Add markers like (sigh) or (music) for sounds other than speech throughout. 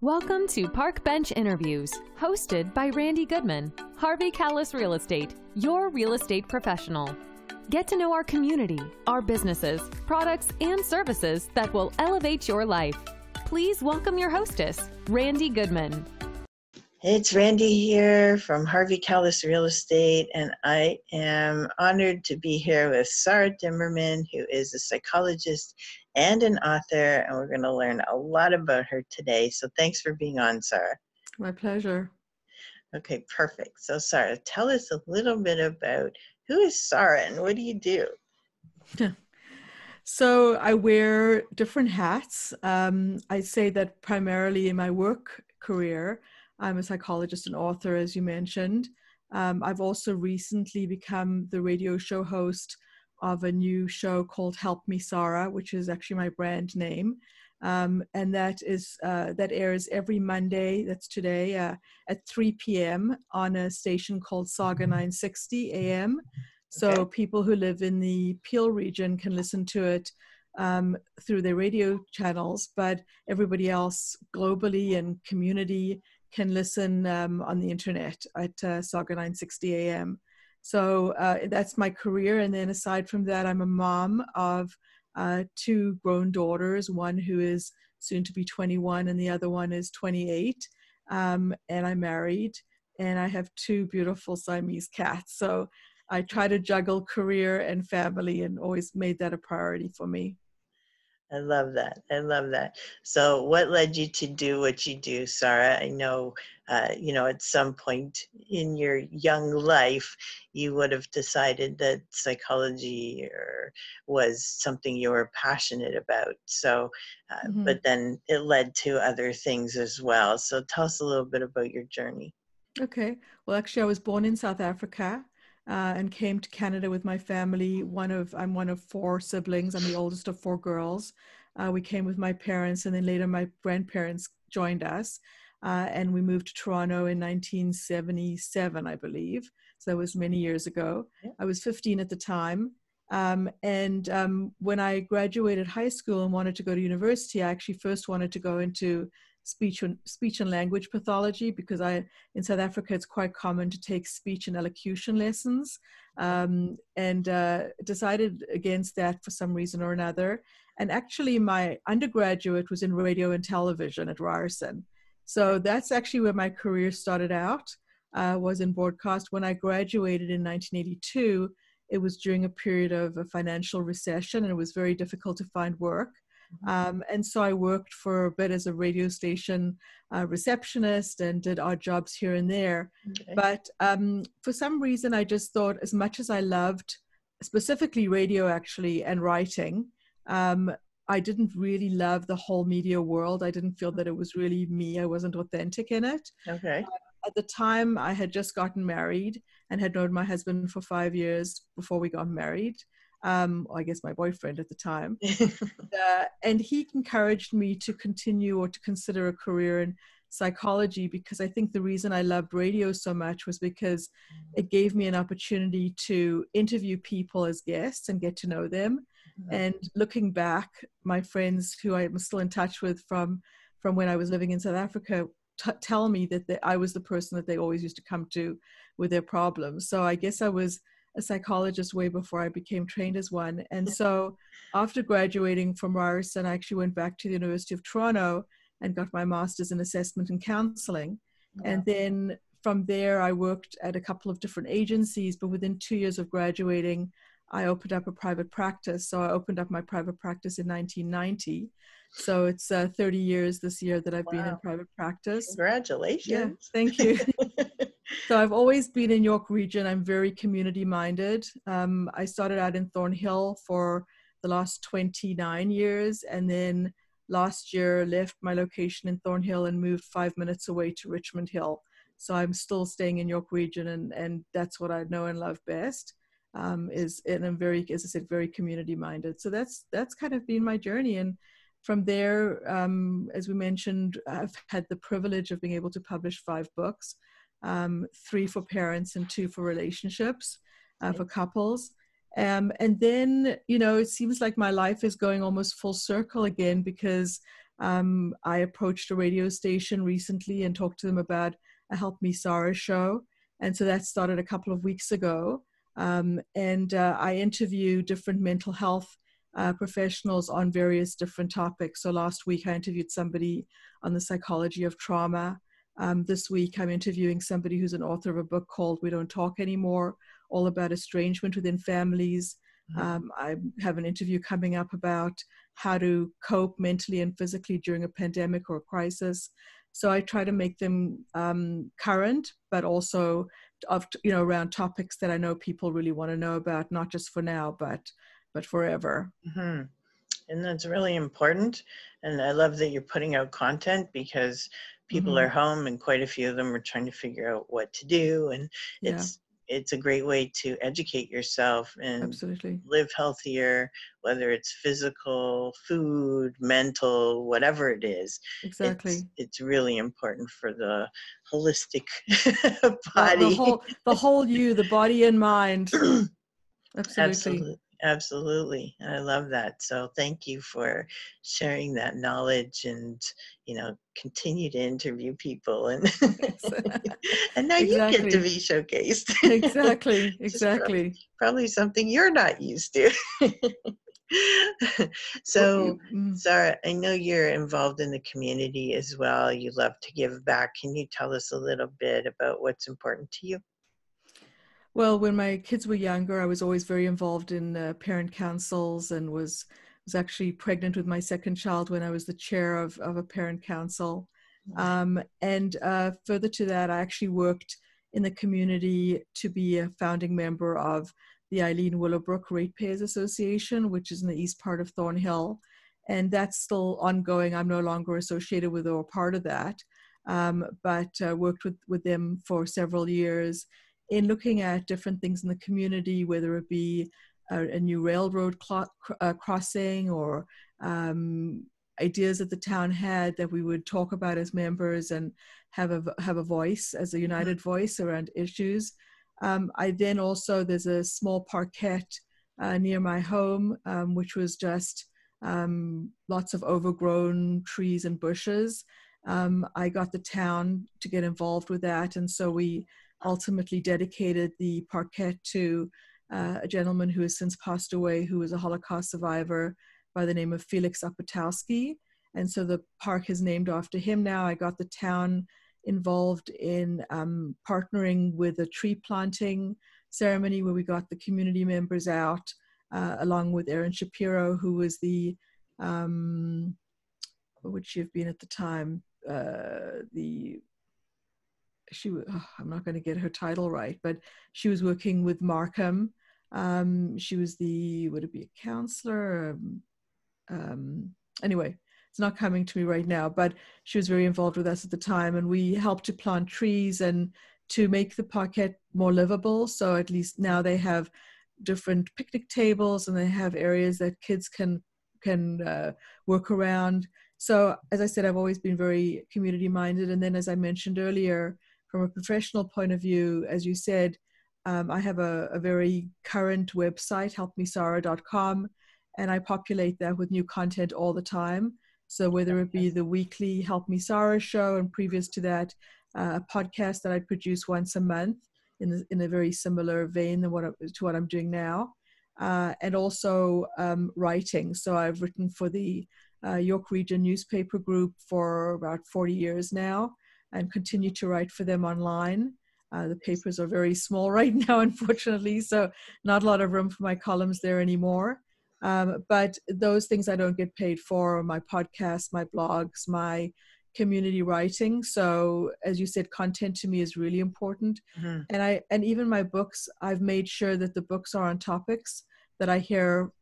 Welcome to Park Bench Interviews, hosted by Randy Goodman, Harvey Kalles Real Estate, your real estate professional. Get to know our community, our businesses, products, and services that will elevate your life. Please welcome your hostess, Randy Goodman. It's Randy here from Harvey Kalles Real Estate, and I am honored to be here with Sara Dimerman, who is a psychologist and an author, and we're going to learn a lot about her today. So thanks for being on, Sara. My pleasure. Okay, perfect. So, Sara, tell us a little bit about who is Sara and what do you do? (laughs) so, I wear different hats. Um, I say that primarily in my work career, I'm a psychologist and author, as you mentioned. Um, I've also recently become the radio show host of a new show called Help Me Sara, which is actually my brand name. Um, and that is uh, that airs every Monday. That's today uh, at 3 p.m. on a station called Sauga 960 AM. So okay. people who live in the Peel region can listen to it um, through their radio channels, but everybody else globally and community can listen um, on the internet at uh, Sauga 960 AM. So uh, that's my career. And then aside from that, I'm a mom of uh, two grown daughters, one who is soon to be 21 and the other one is 28. Um, and I'm married and I have two beautiful Siamese cats. So I try to juggle career and family and always made that a priority for me. I love that. I love that. So, what led you to do what you do, Sara? I know, uh, you know, at some point in your young life, you would have decided that psychology or was something you were passionate about. So, uh, mm-hmm. but then it led to other things as well. So, tell us a little bit about your journey. Okay. Well, actually, I was born in South Africa uh, and came to Canada with my family. One of I'm one of four siblings. I'm the oldest of four girls. Uh, we came with my parents, and then later my grandparents joined us, uh, and we moved to Toronto in 1977, I believe. So that was many years ago. Yeah. I was 15 at the time. Um, and um, when I graduated high school and wanted to go to university, I actually first wanted to go into speech and speech and language pathology because I in South Africa it's quite common to take speech and elocution lessons, um, and uh, decided against that for some reason or another. And actually, my undergraduate was in radio and television at Ryerson, so that's actually where my career started out. Uh, was in broadcast when I graduated in 1982. It was during a period of a financial recession, and it was very difficult to find work. Um, and so I worked for a bit as a radio station uh, receptionist and did odd jobs here and there. Okay. But um, for some reason, I just thought, as much as I loved specifically radio actually and writing, um, I didn't really love the whole media world. I didn't feel that it was really me. I wasn't authentic in it. Okay. Uh, at the time, I had just gotten married and had known my husband for five years before we got married um, I guess my boyfriend at the time. (laughs) uh, and he encouraged me to continue or to consider a career in psychology because I think the reason I loved radio so much was because it gave me an opportunity to interview people as guests and get to know them. Mm-hmm. And looking back, my friends who I'm still in touch with from from when I was living in South Africa t- tell me that they, I was the person that they always used to come to with their problems. So I guess I was a psychologist way before I became trained as one. And so after graduating from Ryerson, I actually went back to the University of Toronto and got my master's in assessment and counseling. And then from there, I worked at a couple of different agencies, but within two years of graduating, I opened up a private practice. So I opened up my private practice in 1990. So it's uh, 30 years this year that I've wow. been in private practice. Congratulations. Yeah, thank you. (laughs) so I've always been in York Region. I'm very community minded. Um, I started out in Thornhill for the last 29 years and then last year left my location in Thornhill and moved five minutes away to Richmond Hill. So I'm still staying in York Region and, and that's what I know and love best. Um, is and I'm very, as I said, very community minded. So that's that's kind of been my journey. And from there, um, as we mentioned, I've had the privilege of being able to publish five books um, three for parents and two for relationships uh, for couples. Um, and then, you know, it seems like my life is going almost full circle again because Um, I approached a radio station recently and talked to them about a Help Me Sara show. And so that started a couple of weeks ago. Um, and uh, I interview different mental health uh, professionals on various different topics. So last week I interviewed somebody on the psychology of trauma. Um, this week I'm interviewing somebody who's an author of a book called We Don't Talk Anymore, all about estrangement within families. Mm-hmm. Um, I have an interview coming up about how to cope mentally and physically during a pandemic or a crisis. So I try to make them um, current, but also of you know around topics that I know people really want to know about, not just for now, but but forever. Mm-hmm. And that's really important. And I love that you're putting out content because people mm-hmm. are home and quite a few of them are trying to figure out what to do. And it's it's a great way to educate yourself and Absolutely. live healthier, whether it's physical, food, mental, whatever it is. Exactly. It's, it's really important for the holistic body. (laughs) The, the, whole, the whole you, the body and mind. (clears throat) Absolutely. Absolutely. Absolutely. I love that. So thank you for sharing that knowledge and, you know, continue to interview people and (laughs) and now exactly. you get to be showcased. exactly. (laughs) Exactly. Probably, probably, something you're not used to. (laughs) so mm. Sara, I know you're involved in the community as well. You love to give back. Can you tell us a little bit about what's important to you? Well, when my kids were younger, I was always very involved in uh, parent councils and was was actually pregnant with my second child when I was the chair of, of a parent council. Um, and uh, further to that, I actually worked in the community to be a founding member of the Aileen Willowbrook Ratepayers Association, which is in the east part of Thornhill. And that's still ongoing. I'm no longer associated with or part of that, um, but uh, worked with, with them for several years in looking at different things in the community, whether it be a, a new railroad cl- uh, crossing or um, ideas that the town had that we would talk about as members and have a have a voice as a united voice around issues. Um, I then also there's a small parkette uh, near my home, um, which was just um, lots of overgrown trees and bushes. Um, I got the town to get involved with that, and so we ultimately dedicated the parkette to uh, a gentleman who has since passed away, who was a Holocaust survivor by the name of Felix Apatowski. And so the park is named after him now. I got the town involved in um, partnering with a tree planting ceremony where we got the community members out, uh, along with Erin Shapiro, who was the, um, what would she have been at the time? Uh, the she oh, i'm not going to get her title right but she was working with markham. Um, she was the would it be a counselor? Um, um, anyway it's not coming to me right now but she was very involved with us at the time and we helped to plant trees and to make the parkette more livable. So at least now they have different picnic tables and they have areas that kids can can uh, work around. So as i said i've always been very community minded and then as i mentioned earlier from a professional point of view, as you said, um, I have a, a, very current website, helpmesara.com, and I populate that with new content all the time. So whether it be the weekly Help Me Sara show, and previous to that, uh, a podcast that I produce once a month in, the, in a very similar vein than what I, to what I'm doing now, uh, and also um, writing. So I've written for the uh, York Region newspaper group for about 40 years now and continue to write for them online. Uh, the papers are very small (laughs) right now, unfortunately, so not a lot of room for my columns there anymore. Um, but those things I don't get paid for my podcasts, my blogs, my community writing. So, as you said, content to me is really important. Mm-hmm. And I and even my books, I've made sure that the books are on topics that I hear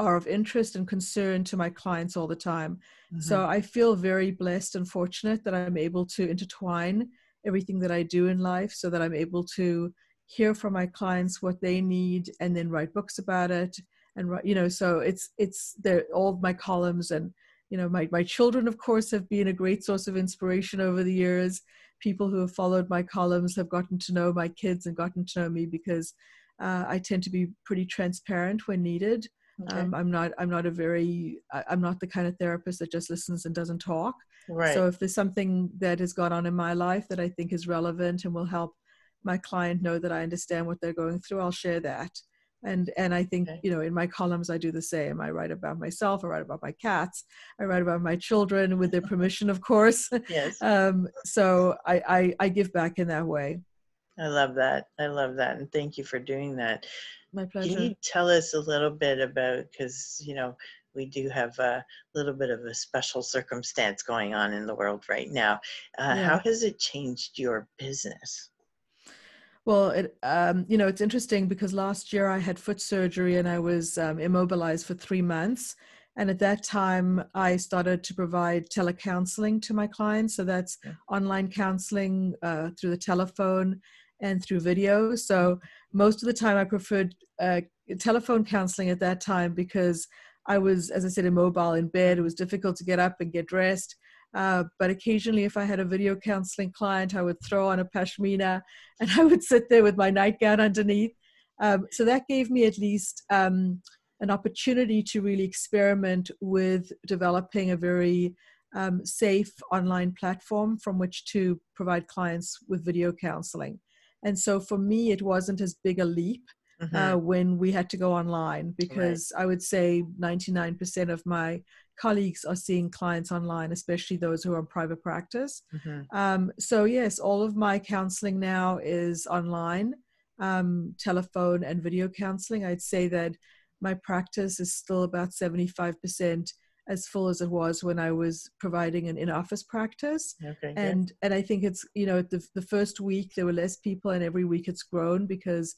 are of interest and concern to my clients all the time. Mm-hmm. So I feel very blessed and fortunate that I'm able to intertwine everything that I do in life so that I'm able to hear from my clients what they need and then write books about it and you know so it's it's there all my columns and you know my my children of course have been a great source of inspiration over the years people who have followed my columns have gotten to know my kids and gotten to know me because uh, I tend to be pretty transparent when needed Okay. Um, I'm not. I'm not a very. I'm not the kind of therapist that just listens and doesn't talk. Right. So if there's something that has gone on in my life that I think is relevant and will help my client know that I understand what they're going through, I'll share that. And and I think okay. you know in my columns I do the same. I write about myself. I write about my cats. I write about my children with their permission, of course. (laughs) Yes. (laughs) um, so I, I I give back in that way. I love that. I love that, and thank you for doing that. My pleasure. Can you tell us a little bit about because you know we do have a little bit of a special circumstance going on in the world right now. Uh, yeah. How has it changed your business? Well, it, um, you know, it's interesting because last year I had foot surgery and I was um, immobilized for three months. And at that time, I started to provide telecounseling to my clients. So that's yeah. online counseling uh, through the telephone and through video. So most of the time, I preferred uh, telephone counseling at that time because I was, as I said, immobile in bed. It was difficult to get up and get dressed. Uh, but occasionally, if I had a video counseling client, I would throw on a pashmina (laughs) and I would sit there with my nightgown underneath. Um, so that gave me at least um, an opportunity to really experiment with developing a very um, safe online platform from which to provide clients with video counseling. And so for me, it wasn't as big a leap mm-hmm. uh, when we had to go online because right. I would say 99% of my colleagues are seeing clients online, especially those who are in private practice. Mm-hmm. Um, so, yes, all of my counseling now is online, um, telephone and video counseling. I'd say that my practice is still about 75% as full as it was when I was providing an in-office practice. Okay, and good. and I think it's you know the the first week there were less people, and every week it's grown because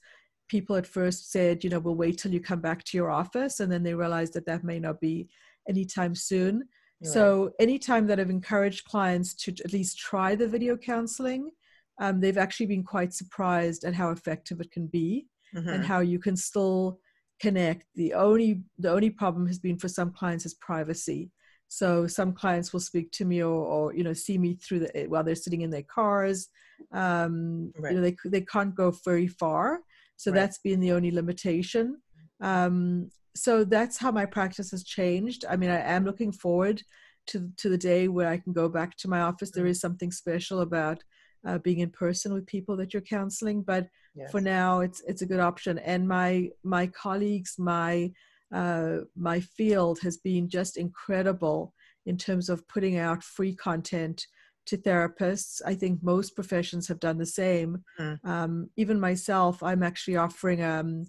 people at first said, you know, we'll wait till you come back to your office. And then they realized that that may not be anytime soon. So, anytime that I've encouraged clients to at least try the video counseling, um, they've actually been quite surprised at how effective it can be mm-hmm. and how you can still connect. The only the only problem has been for some clients is privacy. So some clients will speak to me or, or you know see me through the while they're sitting in their cars. Um, right. You know they they can't go very far. So right. that's been the only limitation. Um, so that's how my practice has changed. I mean, I am looking forward to to the day where I can go back to my office. There mm. something special about uh, being in person with people that you're counseling, but yes. for now, it's it's a good option. And my my colleagues, my uh, my field has been just incredible in terms of putting out free content to therapists. I think most professions have done the same. Mm. Um, even myself, I'm actually offering um,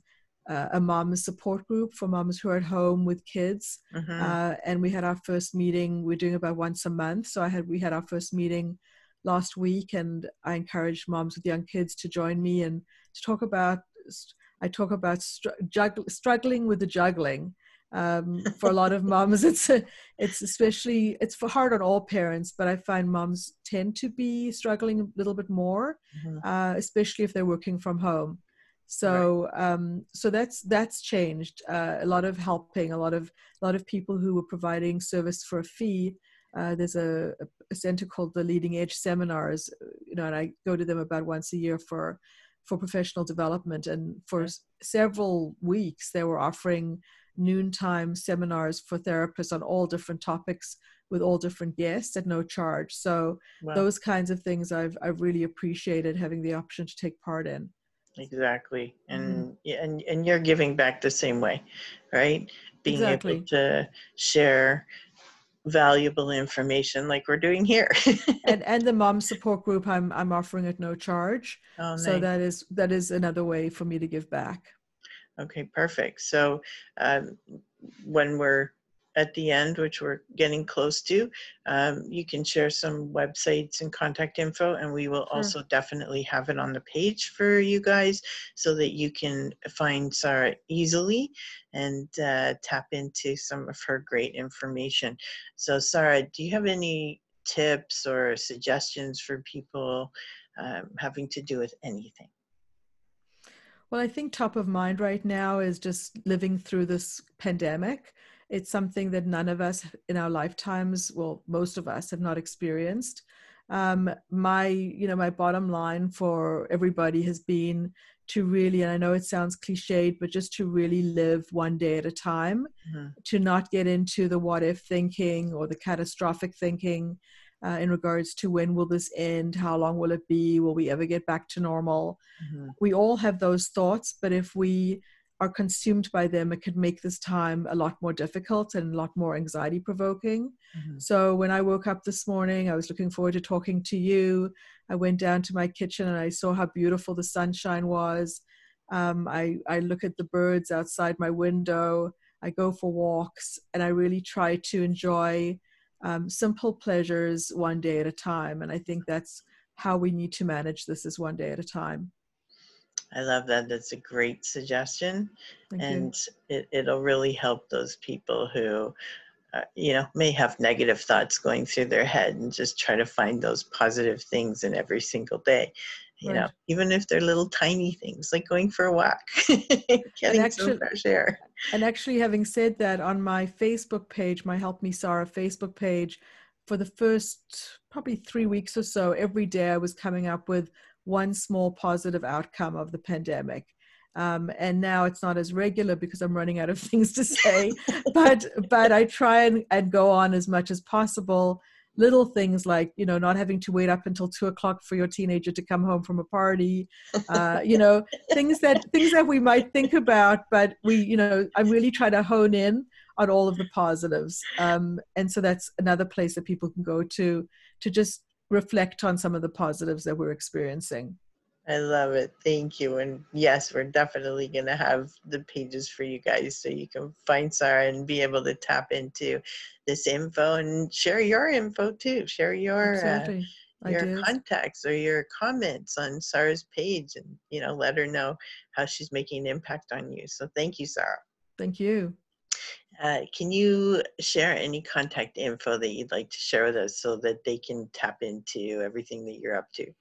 uh, a mom support group for moms who are at home with kids. Mm-hmm. Uh, and we had our first meeting. We're doing about once a month. So I had we had our first meeting last week, and I encouraged moms with young kids to join me and to talk about. I talk about str- jugg- struggling with the juggling um, for a lot of (laughs) moms it's a, it's especially it's for hard on all parents but i find moms tend to be struggling a little bit more mm-hmm. uh, especially if they're working from home so right. um, so that's that's changed uh, a lot of helping a lot of a lot of people who were providing service for a fee uh, there's a, a, center called the leading edge seminars you know and i go to them about once a year for for professional development and for several weeks they were offering noontime seminars for therapists on all different topics with all different guests at no charge. So wow. those kinds of things I've I've really appreciated having the option to take part in. Exactly, and mm. and and you're giving back the same way, right? Being exactly. able to share valuable information like we're doing here. and (laughs) and the mom support group I'm I'm offering at no charge. Oh, nice. So that is that is another way for me to give back. Okay, perfect. So um, when we're at the end, which we're getting close to, um, you can share some websites and contact info, and we will also definitely have it on the page for you guys so that you can find Sara easily and uh, tap into some of her great information. So, Sara, do you have any tips or suggestions for people um, having to do with anything? Well, I think top of mind right now is just living through this pandemic. It's something that none of us in our lifetimes, well, most of us have not experienced. Um, my, you know, my bottom line for everybody has been to really, and I know it sounds cliched, but just to really live one day at a time, mm-hmm. to not get into the what if thinking or the catastrophic thinking uh, in regards to when will this end, how long will it be, will we ever get back to normal. Mm-hmm. We all have those thoughts, but if we are consumed by them, it could make this time a lot more difficult and a lot more anxiety provoking. Mm-hmm. So when I woke up this morning, I was looking forward to talking to you. I went down to my kitchen and I saw how beautiful the sunshine was. Um, I, I look at the birds outside my window. I go for walks and I really try to enjoy um, simple pleasures one day at a time. And I think that's how we need to manage this is one day at a time. I love that. That's a great suggestion. Thank and it, it'll really help those people who, uh, you know, may have negative thoughts going through their head and just try to find those positive things in every single day. You right. know, even if they're little tiny things like going for a walk, (laughs) getting actually, some fresh air. And actually, having said that, on my Facebook page, my Help Me Sara Facebook page, for the first probably three weeks or so, every day I was coming up with one small positive outcome of the pandemic. Um, and now it's not as regular because I'm running out of (laughs) things to say. (laughs) but but I try and, and go on as much as possible. Little things like you know not having to wait up until two o'clock for your teenager to come home from a party, uh, you know things that things that we might think about, but we you know I'm really trying to hone in on all of the positives. Um, and so that's another place that people can go to to just reflect on some of the positives that we're experiencing. I love it. Thank you. And yes, we're definitely going to have the pages for you guys so you can find Sara and be able to tap into this info and share your info too. Share your uh, your contacts or your comments on Sara's page and you know let her know how she's making an impact on you. So thank you, Sara. Thank you. Uh, can you share any contact info that you'd like to share with us so that they can tap into everything that you're up to?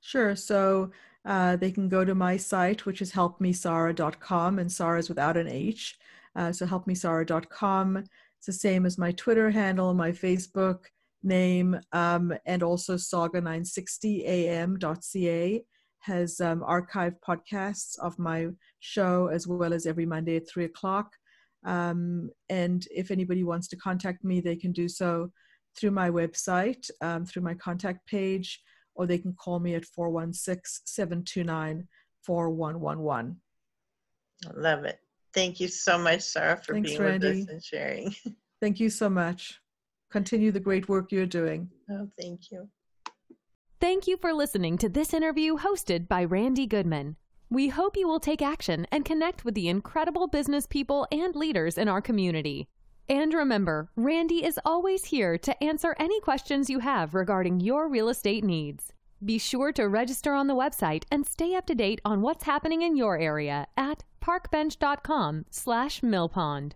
Sure. So uh, they can go to my site, which is helpmesara.com, and Sara is without an H. Uh, so helpmesara.com. It's the same as my Twitter handle, my Facebook name, um, and also sauga960am.ca has um, archived podcasts of my show as well as every Monday at three o'clock. Um, and if anybody wants to contact me, they can do so through my website, um, through my contact page, or they can call me at 416 729 4111. Love it. Thank you so much, Sara, for Thanks, being Randy. with us and sharing. (laughs) Thank you so much. Continue the great work you're doing. Oh, thank you. Thank you for listening to this interview hosted by Randy Goodman. We hope you will take action and connect with the incredible business people and leaders in our community. And remember, Randy is always here to answer any questions you have regarding your real estate needs. Be sure to register on the website and stay up to date on what's happening in your area at parkbench.com slash millpond.